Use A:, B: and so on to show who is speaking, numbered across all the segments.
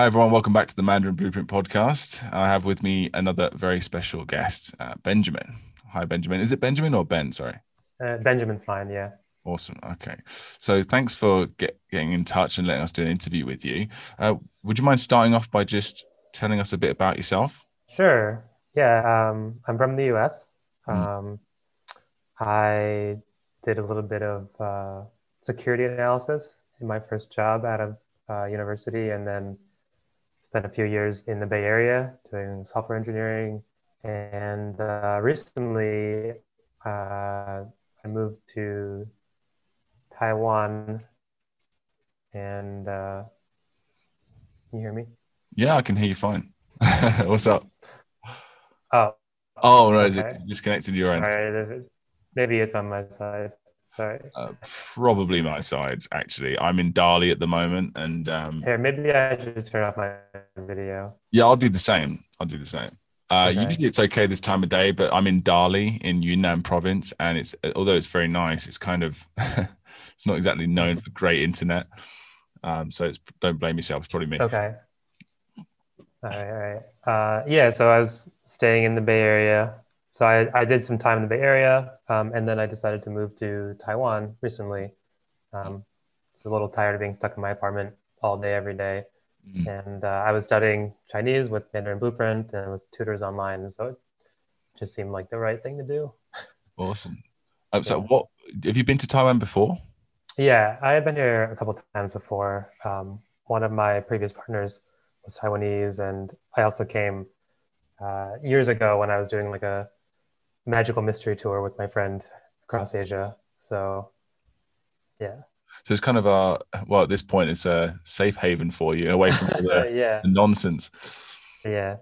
A: Hi, everyone. Welcome back to the Mandarin Blueprint podcast. I have with me another very special guest, uh, Benjamin. Hi, Benjamin. Is it Benjamin or Ben? Sorry.
B: Uh, Benjamin's fine. Yeah.
A: Awesome. Okay. So thanks for get, getting in touch and letting us do an interview with you. Uh, would you mind starting off by just telling us a bit about yourself?
B: Sure. Yeah. Um, I'm from the US. Hmm. Um, I did a little bit of uh, security analysis in my first job out of uh, university and then spent a few years in the Bay Area doing software engineering. And uh, recently, uh, I moved to Taiwan. And uh, can you hear me?
A: Yeah, I can hear you fine. What's up?
B: Oh.
A: Oh, no, okay. is it disconnected your end?
B: Right. Maybe it's on my side. Sorry.
A: Uh, probably my side, actually. I'm in Dali at the moment, and um,
B: here maybe I should turn off my video.
A: Yeah, I'll do the same. I'll do the same. Uh, okay. Usually it's okay this time of day, but I'm in Dali in Yunnan province, and it's although it's very nice, it's kind of it's not exactly known for great internet. Um, so it's don't blame yourself. It's probably me.
B: Okay. All right. All right. Uh, yeah. So I was staying in the Bay Area so I, I did some time in the Bay Area, um, and then I decided to move to Taiwan recently. Um, was a little tired of being stuck in my apartment all day, every day. Mm-hmm. And uh, I was studying Chinese with Mandarin Blueprint and with tutors online. So it just seemed like the right thing to do.
A: Awesome. Um, so, yeah. what have you been to Taiwan before?
B: Yeah, I had been here a couple times before. Um, one of my previous partners was Taiwanese, and I also came uh, years ago when I was doing like a magical mystery tour with my friend across Asia. So, yeah.
A: So it's kind of a well at this point it's a safe haven for you away from all the,
B: yeah.
A: the nonsense.
B: Yeah.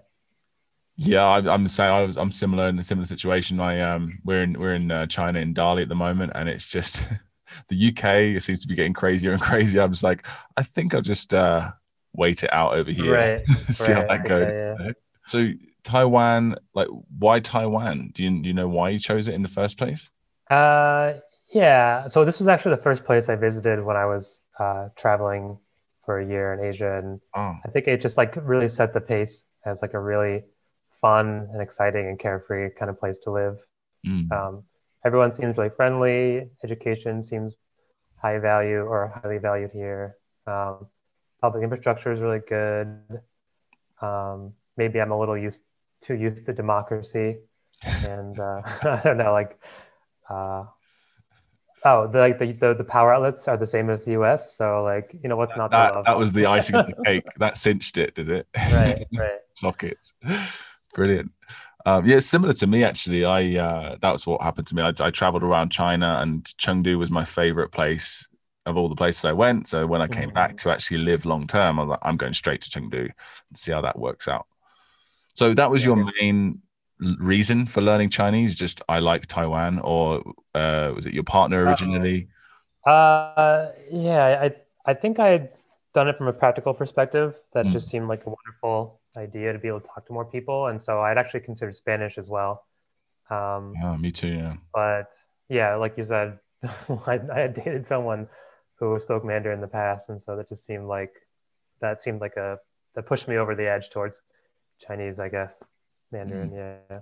A: Yeah, I, I'm saying I was I'm similar in a similar situation. I um we're in we're in uh, China in Dali at the moment, and it's just the UK seems to be getting crazier and crazier. I'm just like I think I'll just uh wait it out over here,
B: right?
A: see
B: right.
A: how that goes. Yeah, yeah. So Taiwan, like why Taiwan? Do you do you know why you chose it in the first place?
B: Uh, yeah. So this was actually the first place I visited when I was uh, traveling for a year in Asia, and oh. I think it just like really set the pace as like a really fun and exciting and carefree kind of place to live. Mm. Um, everyone seems really friendly. Education seems high value or highly valued here. Um, public infrastructure is really good. Um, maybe I'm a little used too used to democracy, and uh, I don't know, like, uh, oh, the, like the, the, the power outlets are the same as the U.S. So like, you know, what's not
A: that, that was the icing on the cake. That cinched it, did it?
B: Right, right.
A: Sockets, brilliant. Um, yeah, similar to me actually. I uh, that's what happened to me. I, I traveled around China, and Chengdu was my favorite place of all the places I went. So when I came mm-hmm. back to actually live long term, I was like, I'm going straight to Chengdu and see how that works out. So that was your main reason for learning Chinese? Just I like Taiwan, or uh, was it your partner originally?
B: Uh, yeah, I I think I had done it from a practical perspective. That mm. just seemed like a wonderful idea to be able to talk to more people, and so I'd actually considered Spanish as well.
A: Um, yeah, me too. Yeah,
B: but yeah, like you said, I, I had dated someone who spoke Mandarin in the past, and so that just seemed like that seemed like a that pushed me over the edge towards Chinese, I guess. Mandarin, mm. yeah.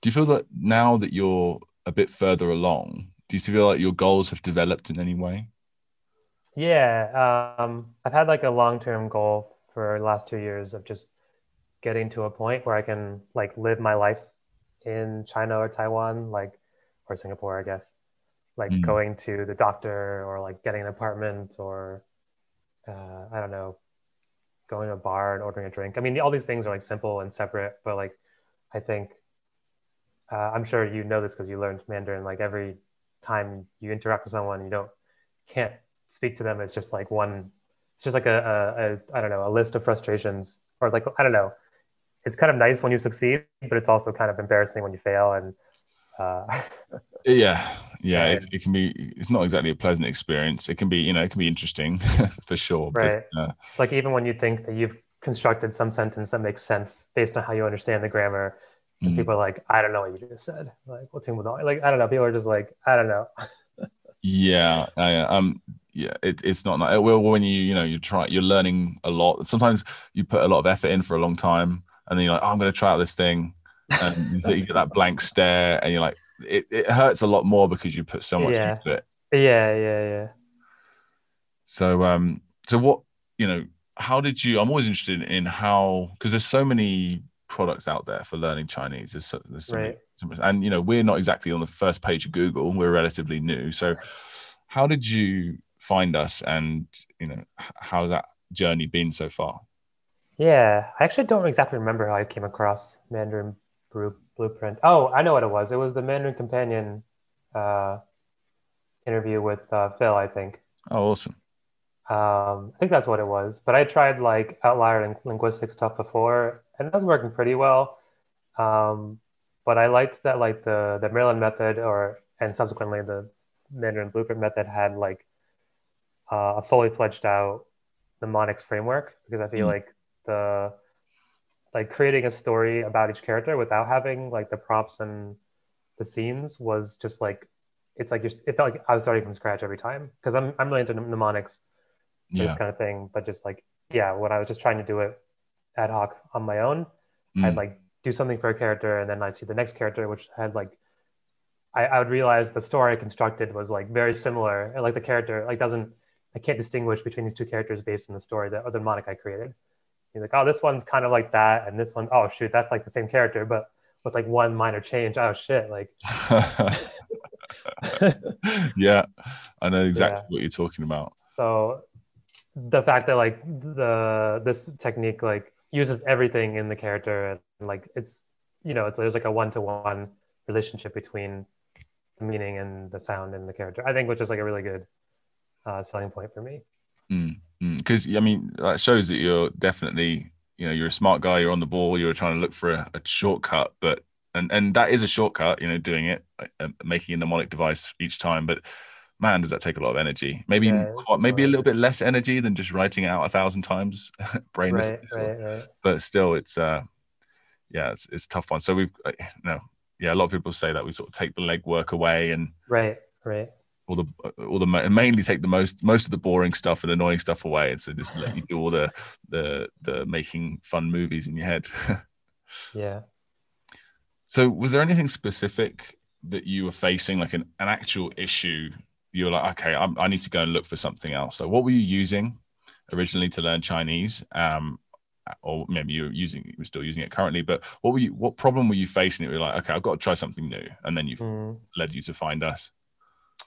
A: Do you feel that now that you're a bit further along, do you feel like your goals have developed in any way?
B: Yeah, um, I've had like a long-term goal for the last two years of just getting to a point where I can like live my life in China or Taiwan, like or Singapore, I guess. Like mm. going to the doctor or like getting an apartment or uh, I don't know, going to a bar and ordering a drink. I mean, all these things are like simple and separate, but like I think uh, I'm sure you know this because you learned Mandarin. Like every time you interact with someone, you don't can't speak to them. It's just like one. It's just like a, a, a I don't know a list of frustrations or like I don't know. It's kind of nice when you succeed, but it's also kind of embarrassing when you fail. And uh,
A: yeah, yeah, it, it, can be. It's not exactly a pleasant experience. It can be, you know, it can be interesting for sure.
B: Right. But, uh, like even when you think that you've constructed some sentence that makes sense based on how you understand the grammar, mm-hmm. people are like, "I don't know what you just said." Like, what's in with all? Like, I don't know. People are just like, "I don't know."
A: yeah, I, um, yeah, it, it's not like well when you you know you try you're learning a lot. Sometimes you put a lot of effort in for a long time, and then you're like, oh, I'm going to try out this thing, and so you get that blank stare, and you're like, it, it hurts a lot more because you put so much
B: Yeah.
A: into it.
B: Yeah, yeah, yeah.
A: So um, so what you know, how did you? I'm always interested in how because there's so many products out there for learning Chinese. There's so, there's so many,
B: Right.
A: much- and you know we're not exactly on the first page of Google. We're relatively new. So how did you find us, and you know how's that journey been so far?
B: Yeah, I actually don't exactly remember how I came across Mandarin Bru- Blueprint. Oh, I know what it was. It was the Mandarin Companion uh, interview with uh, Phil, I think.
A: Oh, awesome.
B: Um, I think that's what it was. But I tried like outlier and linguistic stuff before, and that was working pretty well. Um, but I liked that like the the Maryland method, or and subsequently the Mandarin Blueprint method had like uh, a fully fledged out mnemonics framework because I feel
A: Mm.
B: like the like creating a story about each character without having like the prompts and the scenes was just like it's like you're, it felt like I was starting from scratch every time because I'm I'm really into mnemonics
A: Yeah.
B: this kind of thing. But just like, yeah, when I was just trying to do it ad hoc on my own, I'd
A: Mm.
B: like do something for a character and then I'd see the next character, which had like, I, I would realize the story I constructed was like very similar. And like the character, like doesn't, I can't distinguish between these two characters based on the story that or the mnemonic I created. He's like, oh, this one's kind of like that. And this one, oh shoot, that's like the same character, but with like one minor change. Oh shit. Like,
A: yeah, I know exactly
B: Yeah.
A: what you're talking about.
B: So the fact that like the this technique like uses everything in the character and like it's you know it's there's like a one to one relationship between the meaning and the sound and the character. I think which is like a really good uh, selling point for me.
A: Because I mean, that shows that you're definitely, you know, you're a smart guy. You're on the ball. You're trying to look for a, a shortcut, but and and that is a shortcut. You know, doing it, uh, making a mnemonic device each time. But man, does that take a lot of energy? Maybe
B: Yeah,
A: quite, maybe a little bit less energy than just writing out a thousand times, brainless.
B: Right, right, right.
A: But still, it's uh, yeah, it's it's a tough one. So we've, uh, you know, yeah, a lot of people say that we sort of take the legwork away and
B: Right, right.
A: All the all the mainly take the most most of the boring stuff and annoying stuff away and so just let you do all the the the making fun movies in your head.
B: Yeah.
A: so was there anything specific that you were facing like an, an actual issue? You were like okay I'm, i need to go and look for something else. So what were you using originally to learn chinese? Um or maybe you were using you were still using it currently but what were you what problem were you facing that you were like okay i've got to try something new and then you've
B: Mm.
A: led you to find us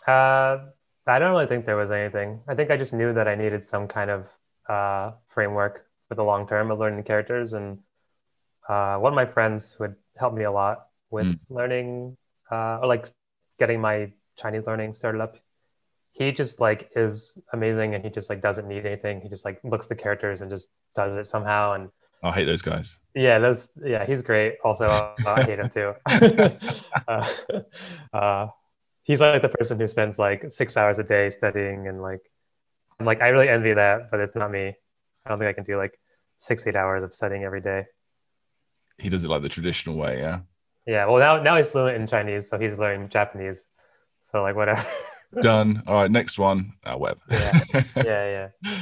B: Uh, I don't really think there was anything. I think I just knew that I needed some kind of uh, framework for the long term of learning characters. And uh, one of my friends who had helped me a lot with
A: Mm.
B: learning uh, or like getting my Chinese learning started up, he just like is amazing and he just like doesn't need anything. He just like looks the characters and just does it somehow. And
A: i hate those guys
B: yeah, those yeah, he's great. Also, uh, I hate him too. he's like the person who spends like six hours a day studying and like, I'm like I really envy that, but it's not me. I don't think I can do like six eight hours of studying every day.
A: he does it like the traditional way yeah
B: Yeah, well now now he's fluent in Chinese, so he's learning Japanese. So like whatever.
A: Done. All right, next one. Uh, web.
B: Yeah. yeah, yeah.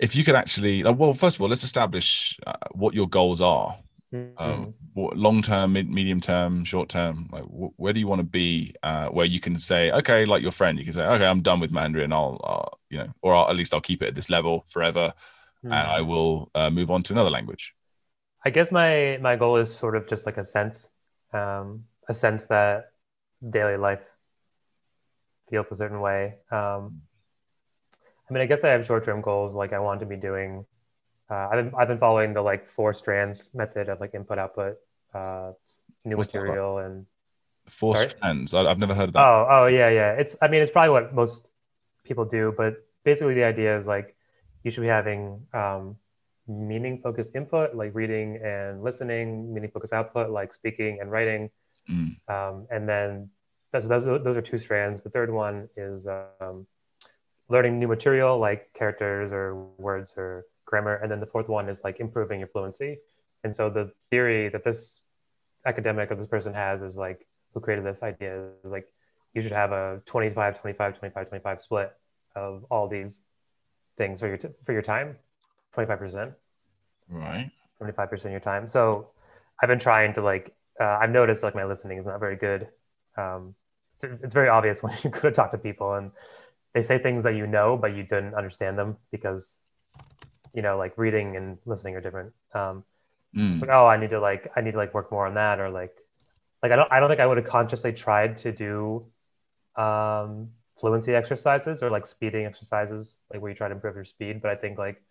A: if you could actually, well, first of all, let's establish uh, what your goals are.
B: Mhm.
A: Um, long term, mid, medium term, short term. Like, wh- where do you want to be? Uh, where you can say, okay, like your friend, you can say, okay, I'm done with Mandarin. I'll, uh, you know, or I'll, at least I'll keep it at this level forever,
B: Mhm.
A: and I will uh, move on to another language.
B: I guess my my goal is sort of just like a sense, um, a sense that daily life feels a certain way. Um, I mean, I guess I have short term goals. Like I want to be doing. Uh, I've been I've been following the like four strands method of like input output, uh, new
A: What's
B: material and
A: Four
B: Sorry?
A: strands. I, I've never heard of that.
B: oh oh yeah yeah. It's I mean it's probably what most people do, but basically the idea is like you should be having um, meaning focused input like reading and listening, meaning focused output like speaking and writing.
A: Mm.
B: Um, and then those, those, those are two strands. The third one is um, learning new material like characters or words or grammar. And then the fourth one is like improving your fluency. And so the theory that this academic or this person has is like, who created this idea is like, you should have a 25, 25, 25, 25 split of all these things for your t- for your time, twenty five percent.
A: Right.
B: Twenty five percent of your time. So I've been trying to like uh, I've noticed like my listening is not very good. Um, it's, it's very obvious when you go to talk to people and they say things that you know but you didn't understand them because you know like reading and listening are different. Um,
A: Mm.
B: like oh I need to like I need to like work more on that or like like I don't I don't think I would have consciously tried to do um, fluency exercises or like speeding exercises like where you try to improve your speed but I think like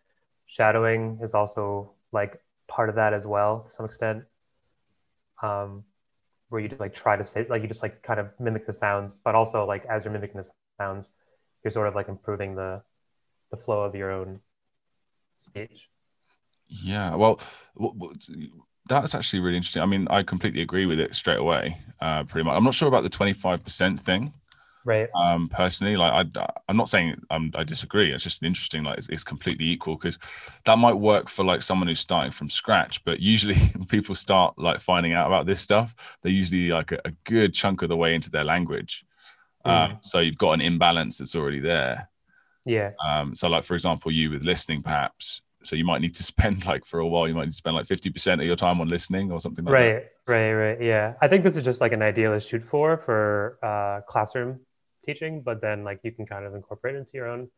B: shadowing is also like part of that as well to some extent um, where you just like try to say like you just like kind of mimic the sounds but also like as you're mimicking the sounds you're sort of like improving the the flow of your own speech
A: Yeah, well, that's actually really interesting. I mean, I completely agree with it straight away. Uh, pretty much. I'm not sure about the 25% thing.
B: right
A: Um, personally, like I, I'm not saying um, I disagree. It's just interesting. Like it's, it's completely equal because that might work for like someone who's starting from scratch. But usually, when people start like finding out about this stuff, they're usually like a, a good chunk of the way into their language. Um, so you've got an imbalance that's already there.
B: Yeah
A: Um, so, like for example, you with listening, perhaps. So you might need to spend like for a while. You might need to spend like fifty percent of your time on listening or something like that.
B: right right right yeah i think this is just like an ideal to shoot for for uh, classroom teaching but then like you can kind of incorporate into your own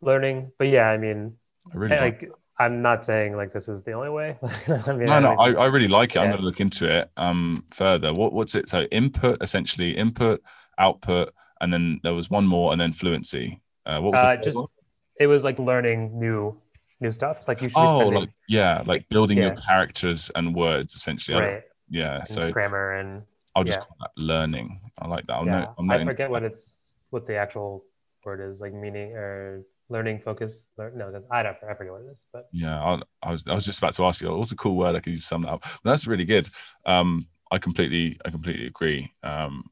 B: learning but yeah i mean
A: I really like.
B: like i'm not saying like this is the only way i mean
A: No, no, I, I really like it. I'm going to look into it um further. What what's it? So input essentially input, output, and then there was one more, and then fluency. Uh, what was
B: Uh, just-
A: one?
B: it was like learning new new stuff like you should
A: oh like yeah like building your characters and words essentially.
B: Right
A: yeah.
B: and
A: So
B: grammar and
A: I'll just
B: yeah.
A: call that learning. I like that. I'll
B: yeah
A: I'm
B: i forget what it's what the actual word is like meaning or learning focus learn, no i don't i forget what it is but
A: Yeah, I, I was I was just about to ask you. What's a cool word I could use to sum that up? That's really good. Um, I completely I completely agree. Um,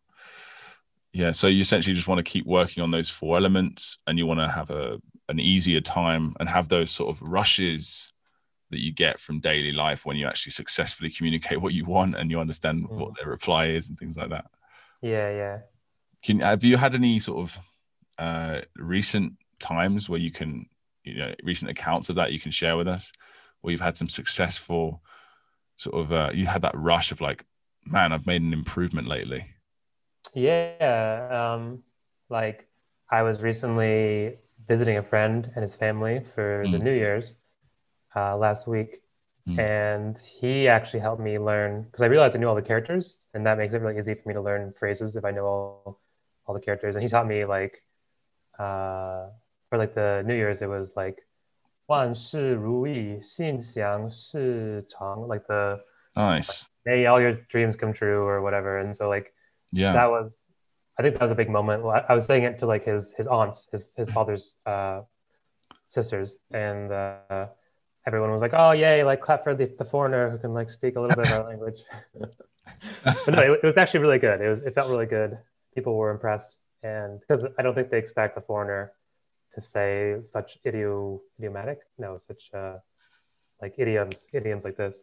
A: yeah, so you essentially just want to keep working on those four elements, and you want to have a an easier time and have those sort of rushes that you get from daily life when you actually successfully communicate what you want and you understand what
B: Mm.
A: their reply is and things like that.
B: yeah yeah
A: Can have you had any sort of uh, recent times where you can, you know, recent accounts of that you can share with us, where you've had some successful sort of, uh, you had that rush of like, man, I've made an improvement lately.
B: Yeah, um, like I was recently visiting a friend and his family for the
A: Mm.
B: New Year's uh, last week,
A: Mm.
B: and he actually helped me learn because I realized I knew all the characters, and that makes it really easy for me to learn phrases if I know all all the characters. And he taught me like uh, for like the New Year's, it was like 万事如意，心想事成, like the
A: Nice.
B: may all your dreams come true or whatever. And so like
A: yeah.
B: that was i think that was a big moment. I, was saying it to like his his aunts his his father's uh sisters and uh everyone was like oh yay like clap for the, the foreigner who can like speak a little bit of our language. But no it, it was actually really good. It was it felt really good. People were impressed. And because i don't think they expect the foreigner to say such idio idiomatic no such uh like idioms idioms like this.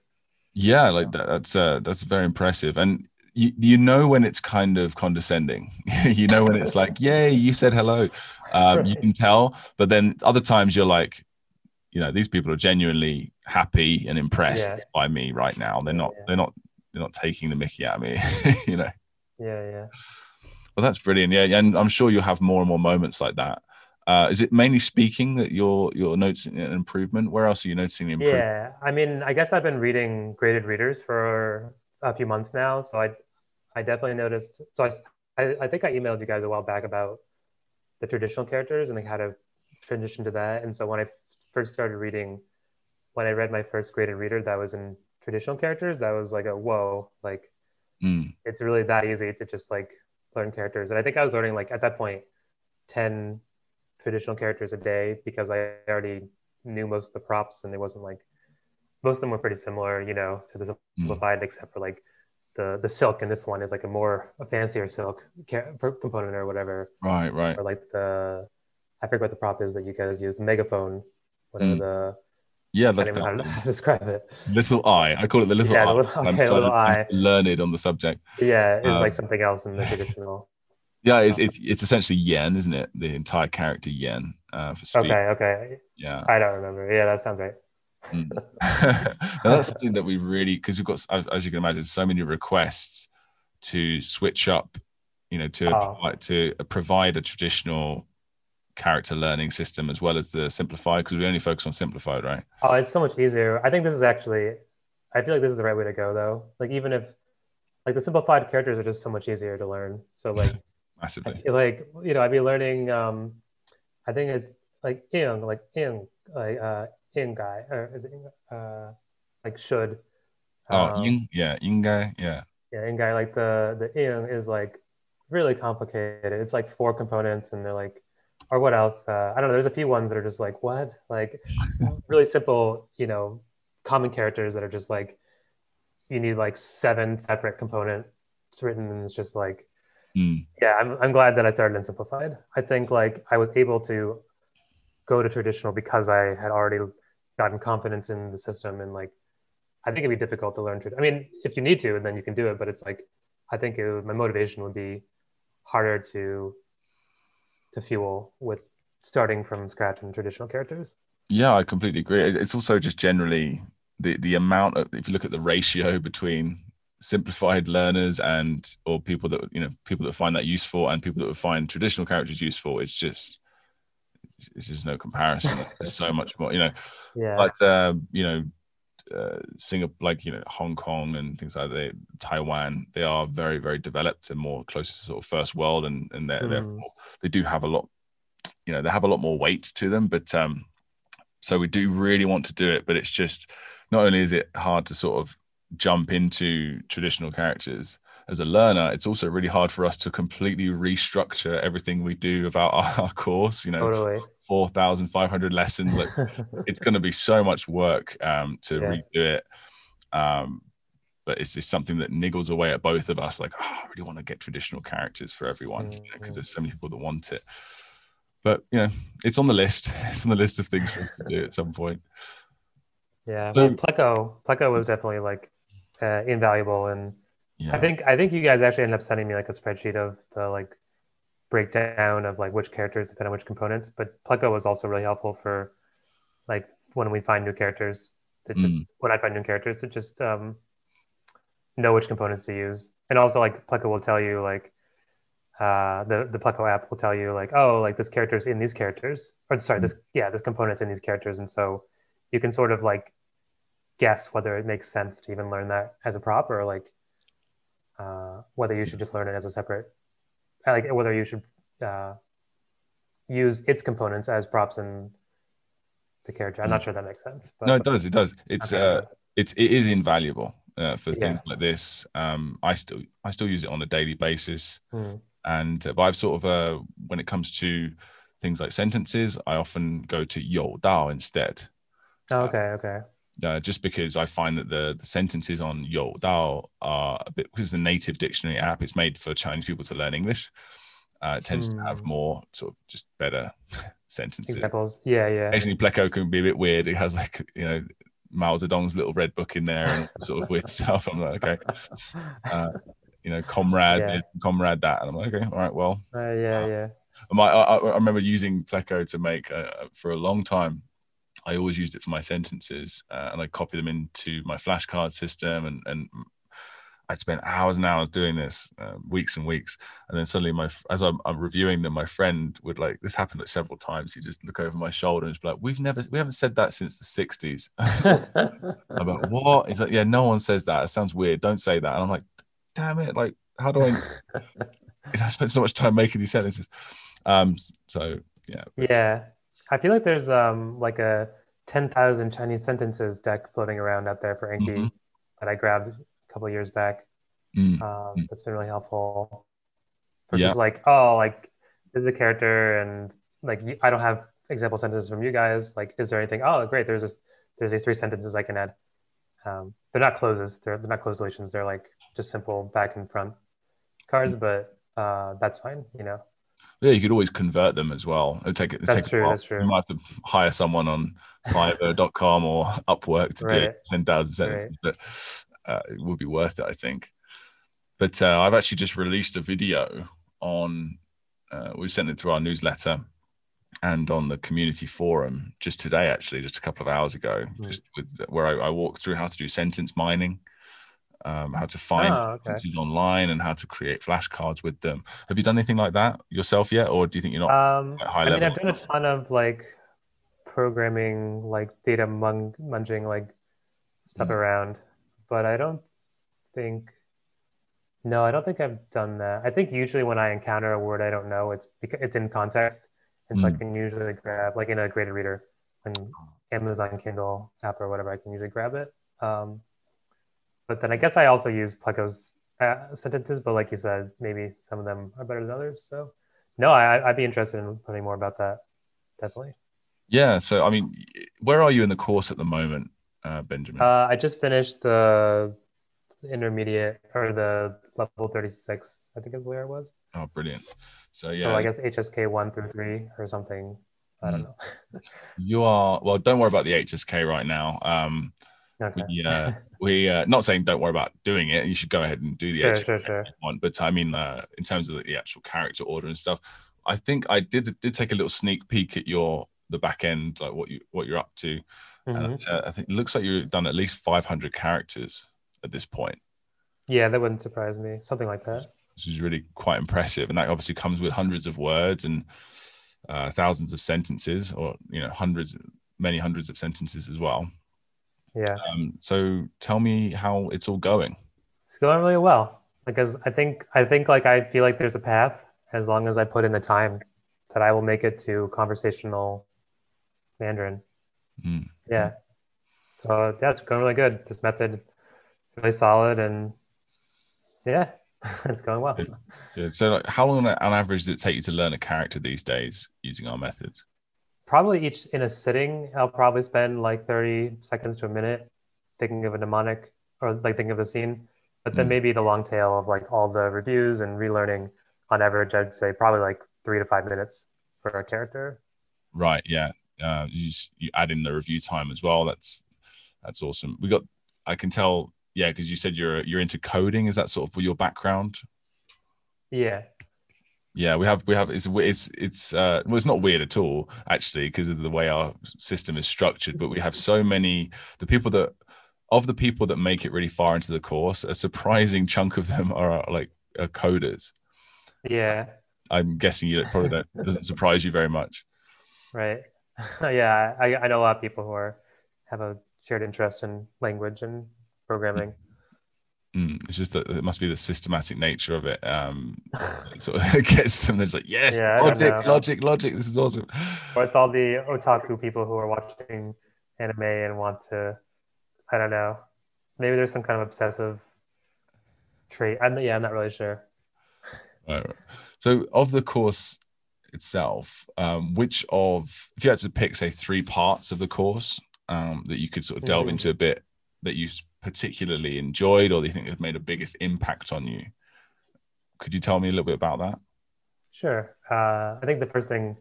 A: Yeah. Like that, that's, uh, that's very impressive. And you, you know, when it's kind of condescending, you know, when it's like, yay, you said hello. Um, you can tell, but then other times you're like, you know, these people are genuinely happy and impressed
B: Yeah.
A: by me right now. They're not,
B: Yeah.
A: they're not, they're not taking the mickey out of me, you know.
B: yeah yeah
A: Well, that's brilliant. Yeah, and I'm sure you'll have more and more moments like that. Uh, is it mainly speaking that you're you're noticing an improvement? Where else are you noticing the improvement?
B: Yeah, I mean, I guess I've been reading graded readers for a few months now, so I, I definitely noticed. So I, I, I think I emailed you guys a while back about the traditional characters and like how to transition to that. And so when I first started reading, when I read my first graded reader that was in traditional characters, that was like a whoa, like
A: Mm,
B: it's really that easy to just like learn characters. And I think I was learning like at that point, ten traditional characters a day because I already knew most of the props and it wasn't like most of them were pretty similar, you know, to the
A: mm.
B: simplified, except for like the the silk in this one is like a more a fancier silk ca- component or whatever,
A: Right, right.
B: or like the I forget what the prop is that you guys use, the megaphone, whatever
A: Mm.
B: the
A: Yeah,
B: I
A: that's
B: don't even know how to describe it.
A: little eye. I call it the little
B: Yeah,
A: eye.
B: little-
A: I'm
B: okay,
A: so-
B: little
A: I'm
B: eye.
A: learned on the subject.
B: Yeah, it's
A: Um,
B: like something else in the traditional
A: Yeah, it's, it's it's essentially yen, isn't it? The entire character yen uh, for speed.
B: Okay, okay.
A: Yeah.
B: I don't remember. Yeah, that sounds right.
A: Mm. That's something that we really because we've got as you can imagine so many requests to switch up, you know, to
B: Oh.
A: provide, to provide a traditional character learning system as well as the simplified because we only focus on simplified, right?
B: Oh, it's so much easier. I think this is actually, I feel like this is the right way to go though. Like even if, like the simplified characters are just so much easier to learn. So like,
A: Massively.
B: like you know I'd be learning. Um, I think it's like ing, like ing, like uh, guy, or is it uh, like should.
A: Oh,
B: Um,
A: yin, yeah, yin guy, yeah.
B: yeah, guy. Like the the ing is like really complicated. It's like four components, and they're like, or what else? Uh, I don't know. There's a few ones that are just like what, like really simple, you know, common characters that are just like you need like seven separate components written, and it's just like
A: Mm.
B: yeah, I'm, I'm glad that I started in simplified. I think like I was able to go to traditional because I had already gotten confidence in the system and like I think it'd be difficult to learn. trad- I mean, if you need to, and then you can do it. But it's like I think my motivation would be harder to to fuel with starting from scratch in traditional characters.
A: Yeah, I completely agree. It's also just generally the the amount of if you look at the ratio between simplified learners and or people that you know people that find that useful and people that would find traditional characters useful, it's just it's- it's just no comparison. There's so much more, you know.
B: Yeah,
A: Like um, you know, uh, Singapore, like you know, Hong Kong and things like that, Taiwan, they are very very developed and more closer to sort of first world, and and they're, they're
B: Mm.
A: they do have a lot, you know, they have a lot more weight to them, but um, so we do really want to do it, but it's just not only is it hard to sort of jump into traditional characters as a learner, it's also really hard for us to completely restructure everything we do about our, our course. You know,
B: totally.
A: four thousand five hundred lessons, like it's going to be so much work um, to
B: Yeah.
A: redo it. Um, but it's just something that niggles away at both of us. Like, oh, I really want to get traditional characters for everyone because
B: Mhm.
A: there's so many people that want it. But you know, it's on the list. It's on the list of things for us to do at some point.
B: yeah,
A: So-
B: well, Pleco Pleco was definitely like uh, invaluable and.
A: Yeah,
B: I think I think you guys actually ended up sending me like a spreadsheet of the like breakdown of like which characters depend on which components. But Pleco was also really helpful for like when we find new characters to just
A: Mm.
B: when I find new characters to just um, know which components to use. And also like Pleco will tell you like uh, the the Pleco app will tell you like oh like this character's in these characters or sorry this yeah this component's in these characters and so you can sort of like guess whether it makes sense to even learn that as a prop or like uh, whether you should just learn it as a separate, like whether you should uh, use its components as props in the character. I'm not sure that makes sense. But,
A: no, it does. It does. It's
B: Okay.
A: uh, it's it is invaluable uh, for things
B: Yeah.
A: like this. Um, I still I still use it on a daily basis.
B: Hmm.
A: and uh, but I've sort of uh, when it comes to things like sentences, I often go to Youdao instead,
B: Oh, okay, okay.
A: Uh, just because I find that the the sentences on Youdao are a bit because the native dictionary app is made for Chinese people to learn English. Uh, it tends to have
B: Hmm.
A: more sort of just better sentences.
B: Examples. Yeah, yeah.
A: Occasionally, Pleco can be a bit weird. It has like you know Mao Zedong's little red book in there and sort of weird stuff. I'm like, okay, uh, you know, comrade,
B: Yeah.
A: comrade that, and I'm like, okay, all right, well,
B: Uh, yeah, yeah.
A: my, I, I remember using Pleco to make uh, for a long time. I always used it for my sentences, uh, and I copy them into my flashcard system, and and I'd spend hours and hours doing this, uh, weeks and weeks, and then suddenly my as I'm, I'm reviewing them, my friend would like this happened like several times. He'd just look over my shoulder and just be like, "We've never, we haven't said that since the '60s." I'm like, "What?" He's like, "Yeah, no one says that. It sounds weird. Don't say that." And I'm like, "Damn it! Like, how do I?" you know, I spent so much time making these sentences. Um, so yeah,
B: yeah. I feel like there's um like a 10,000 Chinese sentences deck floating around out there for Anki
A: Mhm.
B: that I grabbed a couple of years back.
A: Mm,
B: Um,
A: Mm.
B: that's been really helpful. For
A: Yeah.
B: just like, oh, like this is a character, and like I don't have example sentences from you guys. Like, is there anything? Oh, great. There's this. There's these three sentences I can add. Um, they're not clozes. They're, they're not cloze deletions. They're like just simple back and front cards,
A: Mm.
B: but uh, that's fine. You know.
A: Yeah, you could always convert them as well. It'd take it.
B: That's
A: take
B: true, that's true.
A: You might have to hire someone on Fiverr.com or Upwork to do
B: Right.
A: ten thousand sentences, but uh, it would be worth it, I think. But uh, I've actually just released a video on, uh, we sent it through our newsletter and on the community forum just today, actually, just a couple of hours ago, mm. just with where I, I walked through how to do sentence mining. Um, how to find oh, okay. online and how to create flashcards with them. Have you done anything like that yourself yet, or do you think you're not
B: um, high I level? mean, I've done a ton of like programming, like data mung- munging, like stuff mm. around, but I don't think no, I don't think I've done that. I think usually when I encounter a word I don't know, it's because it's in context, and so mm. I can usually grab like in a graded reader, and Amazon Kindle app or whatever, I can usually grab it. Um, but then I guess I also use Pleco's uh, sentences, but like you said, maybe some of them are better than others. So no, I, I'd be interested in learning more about that. Definitely.
A: Yeah. So I mean, where are you in the course at the moment, uh, Benjamin?
B: Uh, I just finished the intermediate or the level 36, I think is where it was.
A: Oh, brilliant. So, yeah.
B: So I guess HSK 1 through 3 or something. I don't mm. know.
A: you are, well, don't worry about the HSK right now. Um, okay. We, uh, we uh, not saying don't worry about doing it. You should go ahead and do the
B: sure, sure.
A: But I mean, uh, in terms of the, the actual character order and stuff, I think I did did take a little sneak peek at your the back end, like what you what you're up to. Mm-hmm. Uh, I think it looks like you've done at least 500 characters at this point.
B: Yeah, that wouldn't surprise me. Something like that.
A: Which is really quite impressive, and that obviously comes with hundreds of words and uh, thousands of sentences, or you know, hundreds, many hundreds of sentences as well.
B: Yeah.
A: Um, so tell me how it's all going.
B: It's going really well. Because I think I think like I feel like there's a path as long as I put in the time that I will make it to conversational Mandarin.
A: Mm.
B: Yeah. So yeah, it's going really good. This method really solid and yeah, it's going well.
A: Yeah. So like, how long on average does it take you to learn a character these days using our methods?
B: Probably each in a sitting, I'll probably spend like 30 seconds to a minute thinking of a mnemonic or like thinking of a scene. But then mm. maybe the long tail of like all the reviews and relearning on average, I'd say probably like three to five minutes for a character.
A: Right. Yeah. Uh, you, just, you add in the review time as well. That's that's awesome. We got. I can tell yeah, because you said you're you're into coding. Is that sort of your background?
B: Yeah.
A: Yeah, we have we have it's it's it's uh well it's not weird at all actually because of the way our system is structured. But we have so many the people that of the people that make it really far into the course, a surprising chunk of them are like are coders.
B: Yeah.
A: I'm guessing you probably don't, doesn't surprise you very much.
B: Right. yeah, I, I know a lot of people who are have a shared interest in language and programming.
A: Mm, it's just that it must be the systematic nature of it. Um, sort of gets them. It's like, yes, yeah, logic, logic, logic. This is awesome.
B: Or it's all the otaku people who are watching anime and want to, I don't know, maybe there's some kind of obsessive trait. I'm, yeah, I'm not really sure.
A: Right, right. So, of the course itself, um, which of, if you had to pick, say, three parts of the course um, that you could sort of delve mm-hmm. into a bit that you particularly enjoyed or that you think have made a biggest impact on you? Could you tell me a little bit about that?
B: Sure. Uh, I think the first thing,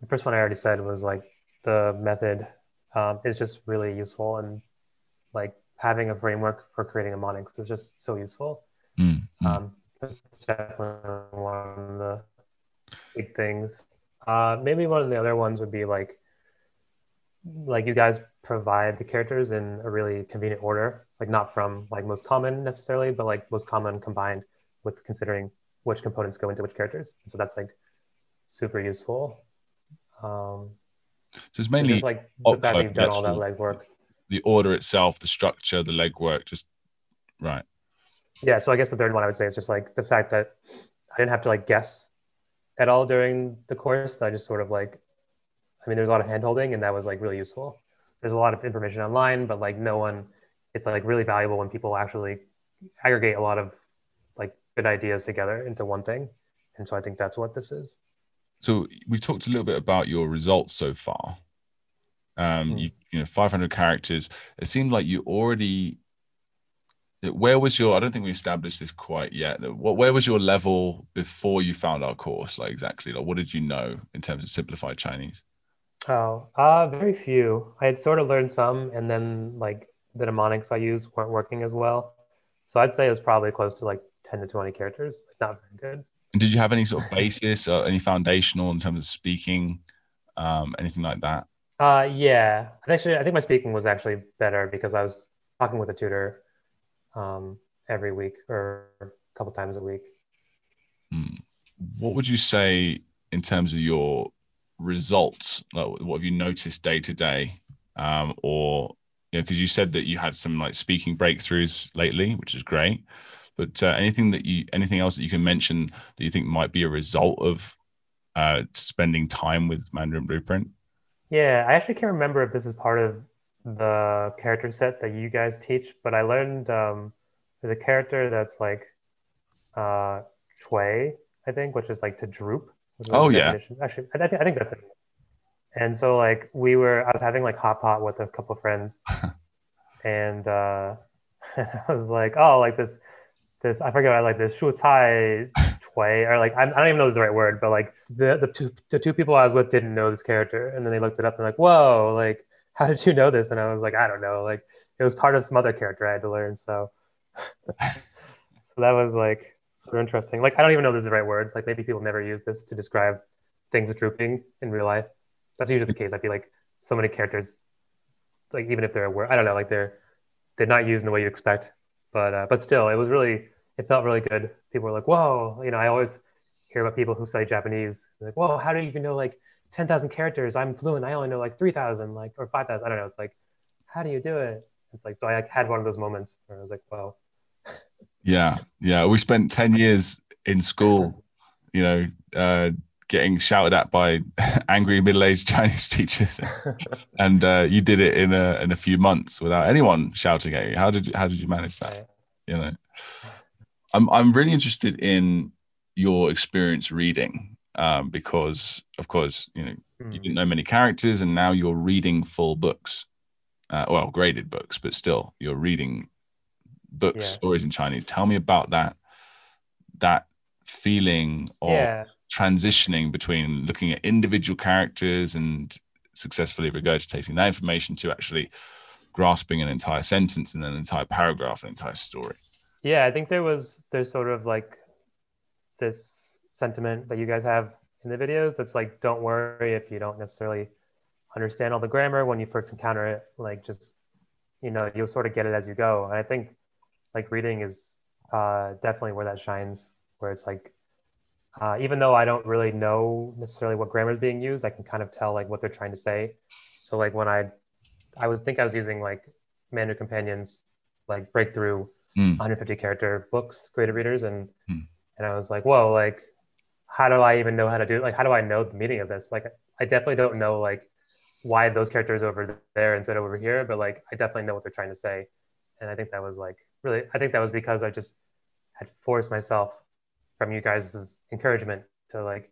B: the first one I already said was like the method um, is just really useful and like having a framework for creating a mnemonic is just so useful.
A: Mm-hmm.
B: Um, that's definitely one of the big things. Uh, maybe one of the other ones would be like, like you guys provide the characters in a really convenient order, like not from like most common necessarily, but like most common combined with considering which components go into which characters. So that's like super useful. Um,
A: so it's mainly
B: like the fact you've done all that legwork.
A: The order itself, the structure, the legwork, just right.
B: Yeah. So I guess the third one I would say is just like the fact that I didn't have to like guess at all during the course. I just sort of like, I mean, there's a lot of handholding, and that was like really useful there's a lot of information online, but like no one, it's like really valuable when people actually aggregate a lot of like good ideas together into one thing. And so I think that's what this is.
A: So we've talked a little bit about your results so far. Um, mm. you, you know, 500 characters. It seemed like you already. Where was your? I don't think we established this quite yet. What, where was your level before you found our course? Like exactly, like what did you know in terms of simplified Chinese?
B: Oh, uh, very few. I had sort of learned some, and then like the mnemonics I used weren't working as well. So I'd say it was probably close to like 10 to 20 characters. Not very good.
A: And did you have any sort of basis or any foundational in terms of speaking, um, anything like that?
B: Uh, yeah. I actually, I think my speaking was actually better because I was talking with a tutor um, every week or a couple times a week.
A: Hmm. What would you say in terms of your results? Like, what have you noticed day to day, um, or you know, because you said that you had some like speaking breakthroughs lately, which is great. But uh, anything that you, anything else that you can mention that you think might be a result of uh, spending time with Mandarin Blueprint?
B: Yeah, I actually can't remember if this is part of the character set that you guys teach, but I learned um, there's a character that's like uh, Chui, I think, which is like to droop.
A: Oh yeah.
B: Actually, I, I think that's it. And so like we were, I was having like hot pot with a couple of friends, and uh, I was like, oh, like this this I forget I like this shu tai Chui or like I, I don't even know if it's the right word, but like the the two the two people I was with didn't know this character, and then they looked it up and like, whoa, like how did you know this? And I was like, I don't know, like it was part of some other character I had to learn, so so that was like of interesting. Like I don't even know this is the right word. Like maybe people never use this to describe things drooping in real life. That's usually the case. I feel like so many characters, like even if they're aware, I don't know, like they're they're not used in the way you expect. But uh, but still, it was really it felt really good. People were like, "Whoa!" You know, I always hear about people who study Japanese, like, "Whoa, how do you even know like ten thousand characters? I'm fluent. I only know like three thousand, like or five thousand. I don't know." It's like, how do you do it? It's like so. I like, had one of those moments where I was like, "Whoa."
A: Yeah, yeah. We spent ten years in school, you know, uh, getting shouted at by angry middle-aged Chinese teachers, and uh, you did it in a in a few months without anyone shouting at you. How did you how did you manage that? You know. I'm I'm really interested in your experience reading um, because, of course, you know you didn't know many characters, and now you're reading full books, uh, well, graded books, but still, you're reading books, yeah. stories in Chinese. Tell me about that that feeling of yeah. transitioning between looking at individual characters and successfully regurgitating that information to actually grasping an entire sentence and an entire paragraph, an entire story.
B: Yeah, I think there was there's sort of like this sentiment that you guys have in the videos that's like don't worry if you don't necessarily understand all the grammar when you first encounter it like just you know you'll sort of get it as you go and i think like reading is uh, definitely where that shines where it's like uh, even though i don't really know necessarily what grammar is being used i can kind of tell like what they're trying to say so like when i i was think i was using like mandarin companions like breakthrough mm. 150 character books, graded readers, and mm. and I was like, whoa, like, how do I even know how to do it? Like, how do I know the meaning of this? Like, I definitely don't know like why those characters over there instead of over here, but like, I definitely know what they're trying to say, and I think that was like really, I think that was because I just had forced myself from you guys' encouragement to like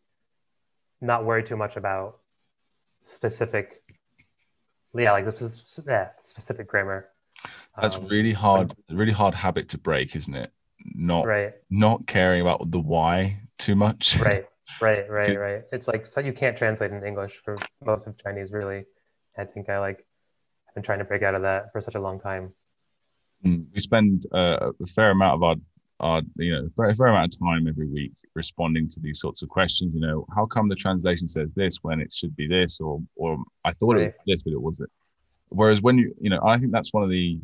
B: not worry too much about specific yeah like the yeah, specific grammar
A: that's um, really hard, really hard habit to break, isn't it? Not right. not caring about the why too much.
B: Right, right, right, right. It's like so you can't translate in English for most of Chinese, really. I think I like I've been trying to break out of that for such a long time.
A: Mm, we spend uh, a fair amount of our our you know a fair amount of time every week responding to these sorts of questions. You know, how come the translation says this when it should be this, or or I thought right. it was this, but it wasn't. Whereas when you you know, I think that's one of the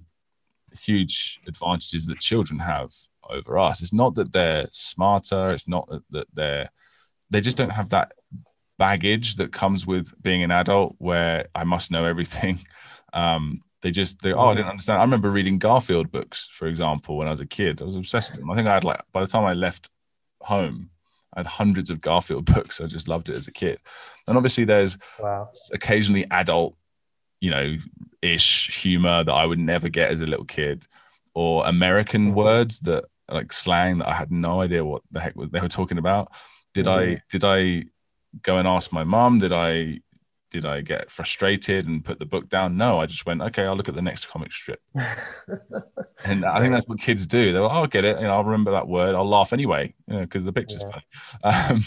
A: huge advantages that children have over us. It's not that they're smarter. It's not that they're they just don't have that baggage that comes with being an adult where I must know everything. Um, they just they oh I didn't understand. I remember reading Garfield books, for example, when I was a kid. I was obsessed with them. I think I had like by the time I left home, I had hundreds of Garfield books. I just loved it as a kid. And obviously there's wow. occasionally adult you know, ish humor that I would never get as a little kid, or American mm-hmm. words that like slang that I had no idea what the heck they were talking about. Did mm-hmm. I did I go and ask my mom? Did I did I get frustrated and put the book down? No, I just went, okay, I'll look at the next comic strip. and I think that's what kids do. They're like, oh, I'll get it. You know, I'll remember that word. I'll laugh anyway, you know, because the picture's yeah. funny. Um,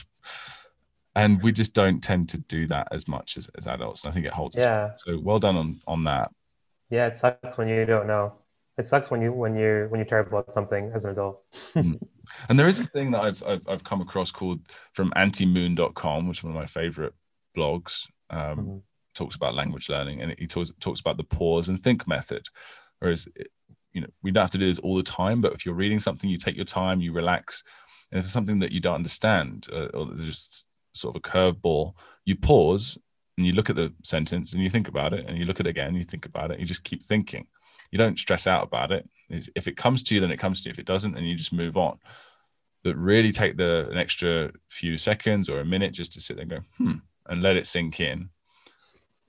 A: and we just don't tend to do that as much as, as adults. And I think it holds. Yeah. So well done on on that.
B: Yeah, it sucks when you don't know. It sucks when you when you when you terrible at something as an adult.
A: Hmm. And there is a thing that I've I've, I've come across called from antimoon.com, which is one of my favorite blogs. Um, mm-hmm. Talks about language learning, and he talks talks about the pause and think method. Whereas, you know, we don't have to do this all the time, but if you're reading something, you take your time, you relax. And if it's something that you don't understand, uh, or there's just sort of a curveball, you pause and you look at the sentence and you think about it, and you look at it again, you think about it, you just keep thinking. You don't stress out about it. If it comes to you, then it comes to you. If it doesn't, then you just move on. But really take the an extra few seconds or a minute just to sit there and go, hmm, and let it sink in.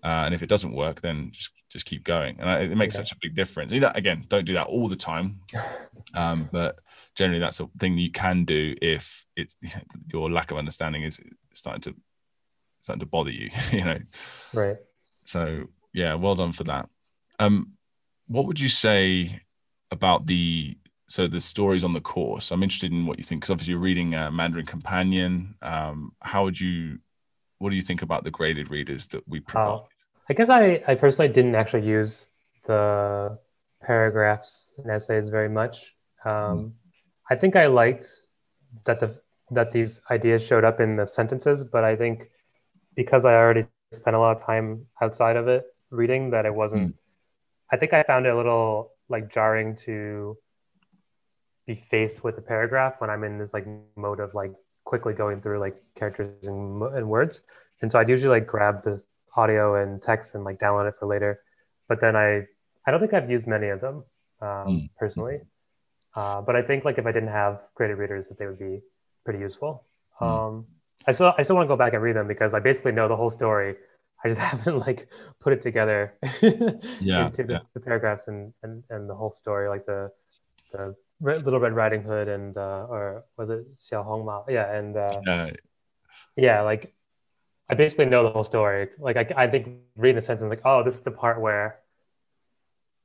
A: Uh, and if it doesn't work, then just just keep going. And I, it makes yeah. such a big difference. You know, again, don't do that all the time, um, but generally that's a thing you can do if it's your lack of understanding is starting to starting to bother you. You know,
B: right.
A: So yeah, well done for that. Um, what would you say about the so the stories on the course? I'm interested in what you think because obviously you're reading uh, Mandarin Companion. Um, how would you? What do you think about the graded readers that we provide? Uh,
B: I guess I, I personally didn't actually use the paragraphs and essays very much. Um, mm. I think I liked that the that these ideas showed up in the sentences, but I think because I already spent a lot of time outside of it reading, that it wasn't. Mm. I think I found it a little like jarring to be faced with a paragraph when I'm in this like mode of like quickly going through like characters and, and words. And so I'd usually like grab the audio and text and like download it for later. But then I, I don't think I've used many of them um, mm. personally. Uh, but I think like if I didn't have graded readers, that they would be pretty useful. Mm. Um, I still, I still want to go back and read them because I basically know the whole story. I just haven't like put it together
A: yeah,
B: into the,
A: yeah.
B: the, paragraphs and, and, and the whole story, like the, the Little Red Riding Hood and, uh, or was it Xiao Hong Mao? Yeah. And, uh, yeah. yeah, like I basically know the whole story. Like I, I think reading the sentence, like, oh, this is the part where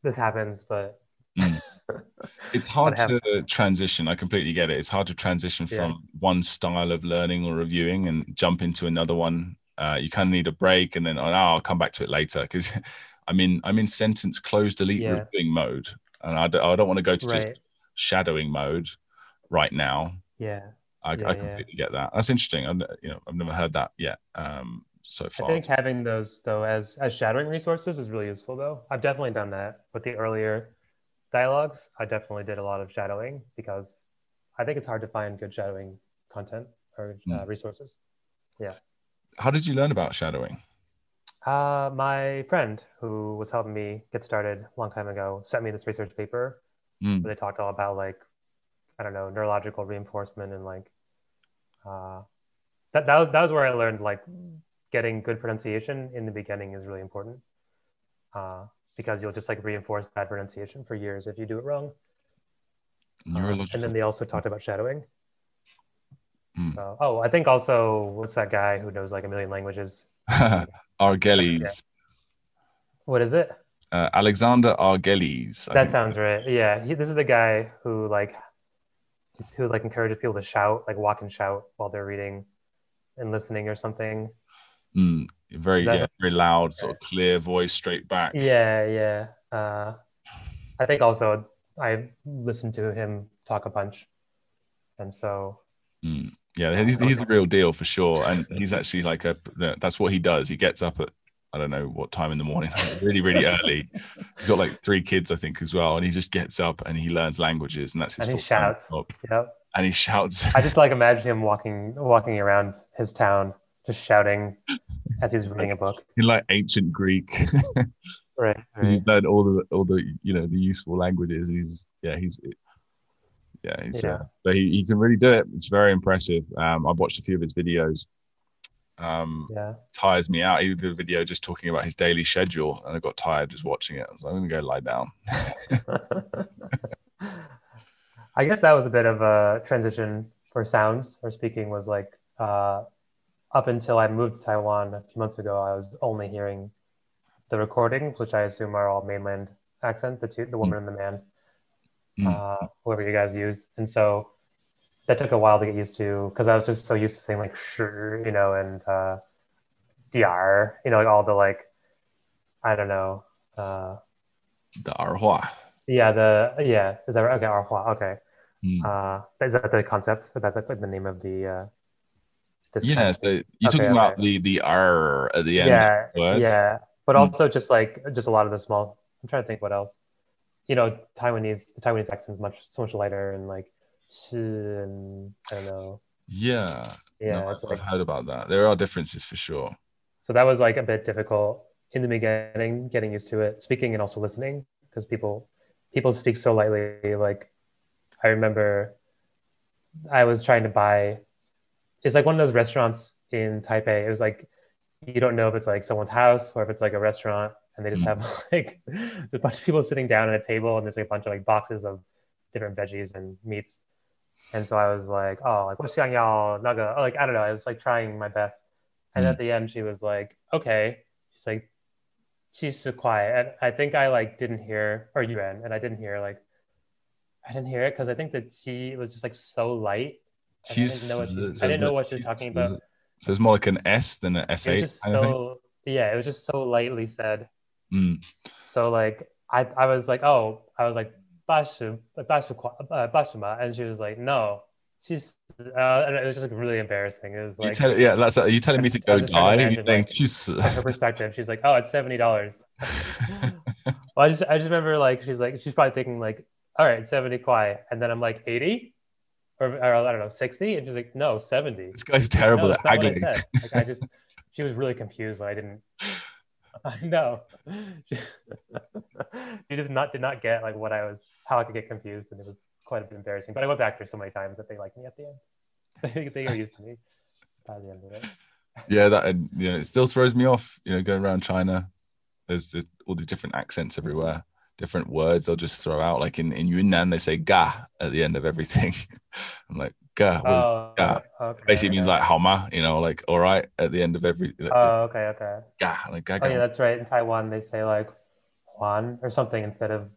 B: this happens, but
A: mm. it's hard to transition. I completely get it. It's hard to transition yeah. from one style of learning or reviewing and jump into another one. Uh, you kind of need a break, and then oh, I'll come back to it later because I'm in I'm in sentence cloze delete yeah. reviewing mode, and I d- I don't want to go to right. just shadowing mode right now.
B: Yeah.
A: I,
B: yeah,
A: I completely yeah. get that. That's interesting. i you know, I've never heard that yet. Um, so far.
B: I think having those though as as shadowing resources is really useful though. I've definitely done that with the earlier dialogues. I definitely did a lot of shadowing because I think it's hard to find good shadowing content or uh, mm. resources. Yeah.
A: How did you learn about shadowing?
B: Uh, my friend who was helping me get started a long time ago sent me this research paper mm. where they talked all about like I don't know neurological reinforcement and like uh, that that was that was where I learned like getting good pronunciation in the beginning is really important uh, because you'll just like reinforce bad pronunciation for years if you do it wrong. Uh, and then they also talked about shadowing. Mm. So, oh, I think also what's that guy who knows like a million languages?
A: Arguelles. Yeah.
B: What is it?
A: Uh, Alexander Arguelles.
B: I that sounds right. Yeah, he, this is the guy who like who like encourages people to shout, like walk and shout while they're reading and listening or something.
A: Mm, very yeah, very loud, sort of clear voice, straight back.
B: Yeah, yeah. Uh, I think also I've listened to him talk a bunch, and so.
A: Mm, yeah, he's, he's the real deal for sure, and he's actually like a. That's what he does. He gets up at I don't know what time in the morning, really, really early. He's got like three kids, I think, as well. And he just gets up and he learns languages, and that's his.
B: And he shouts. Yep.
A: And he shouts.
B: I just like imagine him walking, walking around his town, just shouting as he's reading a book
A: in like ancient Greek.
B: right.
A: Because he's learned all the all the you know the useful languages. He's yeah he's yeah he's yeah. Uh, but he, he can really do it. It's very impressive. Um, I've watched a few of his videos um, yeah. tires me out. He did a video just talking about his daily schedule, and I got tired just watching it. I was like, I'm gonna go lie down.
B: I guess that was a bit of a transition for sounds or speaking. Was like uh, up until I moved to Taiwan a few months ago, I was only hearing the recordings, which I assume are all mainland accent, the two, the woman mm. and the man, mm. uh, whoever you guys use, and so that took a while to get used to because I was just so used to saying like sure, you know, and uh, dr, you know, like all the like, I don't know. Uh,
A: the erhua.
B: Yeah, the yeah, is that right? Okay, erhua. Okay.
A: Mm.
B: Uh, is that the concept? That's like the name of the. Uh, this
A: Yeah, so you're
B: Okay,
A: talking about
B: okay.
A: the the R at the end.
B: yeah,
A: words.
B: yeah, but
A: Mm.
B: also just like just a lot of the small. I'm trying to think what else. You know, Taiwanese the Taiwanese accent is much so much lighter and like, 是 I know.
A: Yeah.
B: Yeah,
A: No, I've,
B: like
A: I've heard about that. There are differences for sure.
B: so that was like a bit difficult in the beginning, getting used to it, speaking and also listening because people people speak so lightly. Like I remember I was trying to buy. It's like one of those restaurants in Taipei. It was like you don't know if it's like someone's house or if it's like a restaurant, and they just
A: Mm.
B: have like a bunch of people sitting down at a table, and there's like a bunch of like boxes of different veggies and meats. And so I was like, oh, like what's yang yao naga? Oh, like I don't know. I was like trying my best, and
A: Mm.
B: at the end she was like, okay. She's like, she's so quiet. And I think I like didn't hear or yuan, and I didn't hear like I didn't hear it because I think that she was just like so light. and I
A: She's,
B: didn't know what,
A: so
B: she's, I didn't know what she was talking about.
A: So it's more like an S than an
B: It was
A: SH.
B: just
A: kind of thing.
B: so yeah, it was just so lightly said.
A: Mm.
B: So like I I was like oh I was like 八十八十块呃八十嘛 and she was like no she's uh, and it was just like really embarrassing. It was
A: You
B: like
A: tell, yeah, that's. Are you telling me to
B: I
A: go
B: was just trying to
A: die? You're
B: imagine,
A: saying,
B: like, her perspective. She's like, oh, it's seventy dollars. well, I just I just remember like she's like she's probably thinking like, all right, seventy kwai, and then I'm like eighty, or, or I don't know sixty, and she's like, no, seventy.
A: this guy's terrible
B: no,
A: at
B: that's not what I
A: haggling.
B: said. Like I just she was really confused when I didn't. I know. She, she just not did not get like what I was how I could get confused, and it was quite a bit embarrassing. But I went back there so many times that they liked me at the end. they got used to me by the end of it.
A: Yeah, that and you know, it still throws me off. You know, going around China, there's, there's all these different accents everywhere, different words they'll just throw out. Like in in Yunnan, they say "ga" at the end of everything. I'm like "ga,"
B: Oh,
A: yeah.
B: okay,
A: basically means like "hao ma," you know, like "all right" at the end of every like,
B: Oh, okay, okay.
A: "ga," like "ga."
B: Oh, yeah, that's right. In Taiwan, they say like "huan" or something instead of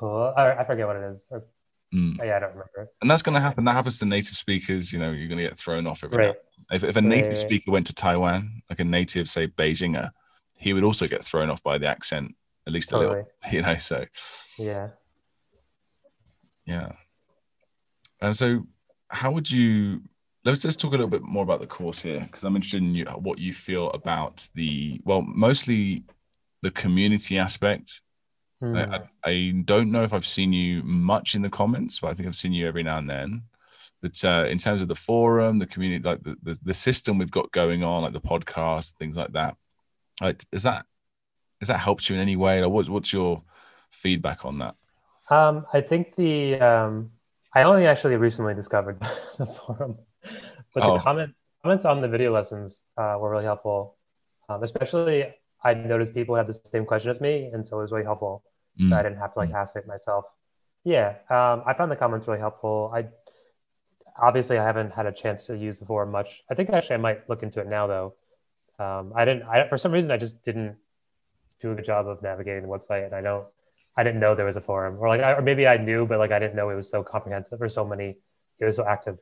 B: He. I, I forget what it is. Or,
A: Mm.
B: yeah, I don't remember.
A: And that's going to happen. That happens to native speakers. You know, you're going to get thrown off every
B: Right.
A: If, if a native
B: Right.
A: speaker went to Taiwan, like a native, say Beijinger, he would also get thrown off by the accent, at least a
B: Totally.
A: little. You know, so
B: Yeah.
A: yeah. And so, how would you? Let's just talk a little bit more about the course here, because I'm interested in you, what you feel about the well, mostly the community aspect.
B: Hmm.
A: I, I, don't know if I've seen you much in the comments, but I think I've seen you every now and then. But uh, in terms of the forum, the community, like the, the, the system we've got going on, like the podcast, things like that, like, is that has that helped you in any way? Or what's what's your feedback on that?
B: Um, I think the um, I only actually recently discovered the forum, but
A: Oh.
B: the comments comments on the video lessons uh, were really helpful. Um, especially, I noticed people had the same question as me, and so it was really helpful.
A: Mm.
B: I didn't have to like ask it myself. Yeah, um, I found the comments really helpful. I obviously I haven't had a chance to use the forum much. I think actually I might look into it now though. Um, I didn't. I, for some reason, I just didn't do a good job of navigating the website, and I don't. I didn't know there was a forum, or like, I, or maybe I knew, but like I didn't know it was so comprehensive or so many. It was so active.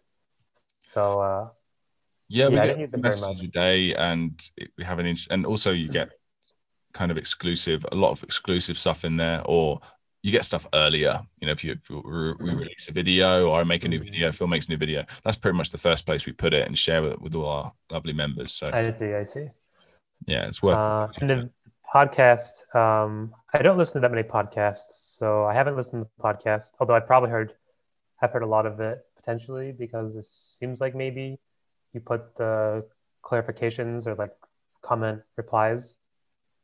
B: So uh,
A: Yeah, we
B: I
A: get
B: didn't use it very
A: messages
B: much.
A: a day, and we have an int- and also you get kind of exclusive, a lot of exclusive stuff in there, or you get stuff earlier. You know, if you if we release a video or I make a new
B: Mhm.
A: video, Phil makes a new video. That's pretty much the first place we put it and share it with all our lovely members. So
B: I see. I see.
A: yeah, it's worth.
B: Uh, and the podcast, um, I don't listen to that many podcasts, so I haven't listened to the podcast. Although I probably heard, have heard a lot of it potentially because it seems like maybe you put the clarifications or like comment replies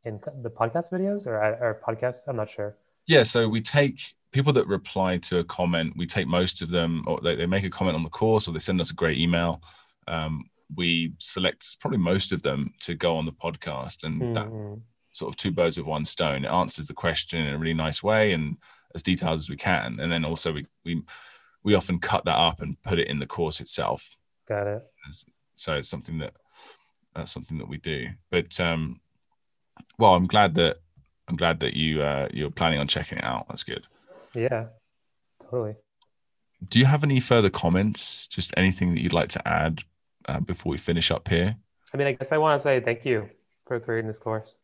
B: in the podcast videos or or podcasts. I'm not sure.
A: Yeah, so we take people that reply to a comment, we take most of them, or they, they make a comment on the course, or they send us a great email. Um, we select probably most of them to go on the podcast, and that
B: Mhm.
A: sort of two birds with one stone. It answers the question in a really nice way and as detailed as we can. And then also we we we often cut that up and put it in the course itself.
B: Got it.
A: So it's something that that's something that we do. But um, well, I'm glad that I'm glad that you uh, you're planning on checking it out. That's good.
B: Yeah, totally.
A: Do you have any further comments? Just anything that you'd like to add uh, before we finish up here?
B: I mean, I guess I want to say thank you for creating this course.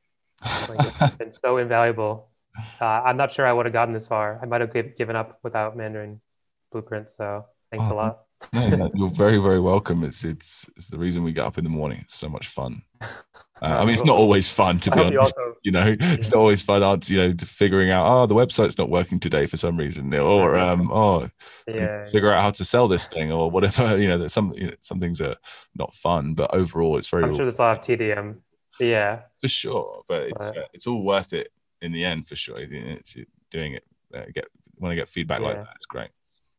B: Like, it's been so invaluable. Uh, I'm not sure I would have gotten this far. I might have gi- given up without Mandarin. Blueprint. So thanks oh, a lot.
A: no, no, you're very, very welcome. It's it's it's the reason we get up in the morning. It's so much fun. Uh, I mean, it's not always fun to be honest. You, also, you know, it's not always fun. You know, figuring out oh the website's not working today for some reason, or um oh yeah, figure out how to sell this thing or whatever. You know, that some you know, some things are not fun, but overall, it's very.
B: I'm sure there's a lot of TDM. Yeah,
A: for sure, but it's uh, it's all worth it in the end for sure. It's doing it. Uh, get when I get feedback yeah. like that, it's great.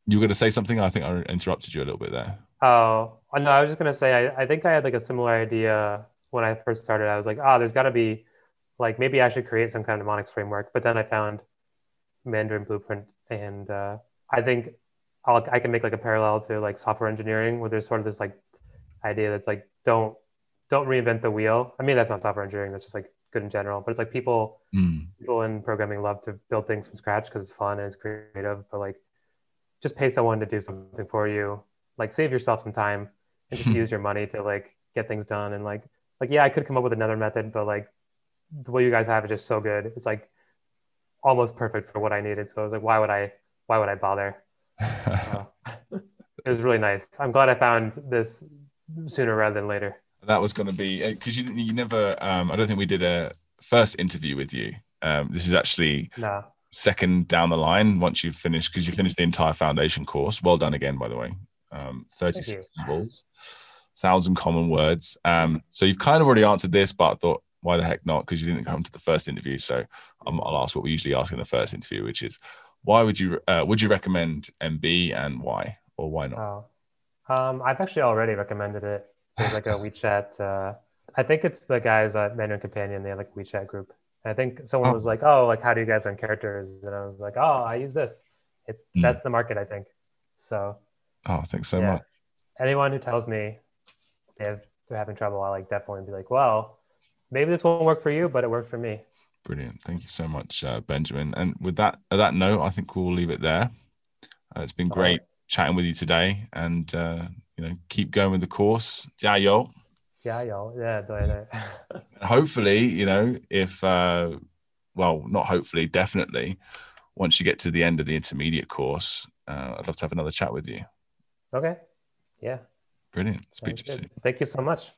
A: You were going to say something. I think I interrupted you a little bit there.
B: Oh no, I was just going to say I, I think I had like a similar idea when I first started. I was like, oh, there's got to be like maybe I should create some kind of mnemonics framework. But then I found Mandarin Blueprint, and uh, I think I'll, I can make like a parallel to like software engineering, where there's sort of this like idea that's like don't don't reinvent the wheel. I mean, that's not software engineering. That's just like good in general. But it's like people mm. people in programming love to build things from scratch because it's fun and it's creative. But like, just pay someone to do something for you. Like, save yourself some time and just use your money to like get things done. And like, like yeah, I could come up with another method, but like the way you guys have it is just so good. It's like almost perfect for what I needed. So I was like, why would I? Why would I bother? it was really nice. I'm glad I found this sooner rather than later
A: that was going to be because uh, you you never. Um, I don't think we did a first interview with you. Um, this is actually
B: no.
A: second down the line once you've finished because you finished the entire foundation course. Well done again, by the way. Um, Thirty six levels, thousand common words. Um, so you've kind of already answered this, but I thought why the heck not? Because you didn't come to the first interview. So um, I'll ask what we usually ask in the first interview, which is why would you uh, would you recommend MB and why or why not?
B: Oh. Um, I've actually already recommended it there's like a WeChat. Uh, I think it's the guys at Mandarin Companion. They have like a WeChat group. And I think someone oh. was like, "Oh, like how do you guys run characters?" And I was like, "Oh, I use this. It's mm. that's the market, I think." So.
A: Oh, thanks so yeah. much.
B: Anyone who tells me they have, they're having trouble, I like definitely be like, "Well, maybe this won't work for you, but it worked for me."
A: Brilliant. Thank you so much, uh, Benjamin. And with that, at that note, I think we'll leave it there. Uh, it's been great right. chatting with you today, and uh, you know, keep going with the course. 加油.
B: 加油. Yeah, 对对.
A: hopefully, you know, if uh, well, not hopefully, definitely, once you get to the end of the intermediate course, uh, I'd love to have another chat with you.
B: Okay. Yeah.
A: Brilliant. Speak to you soon.
B: Thank you so much.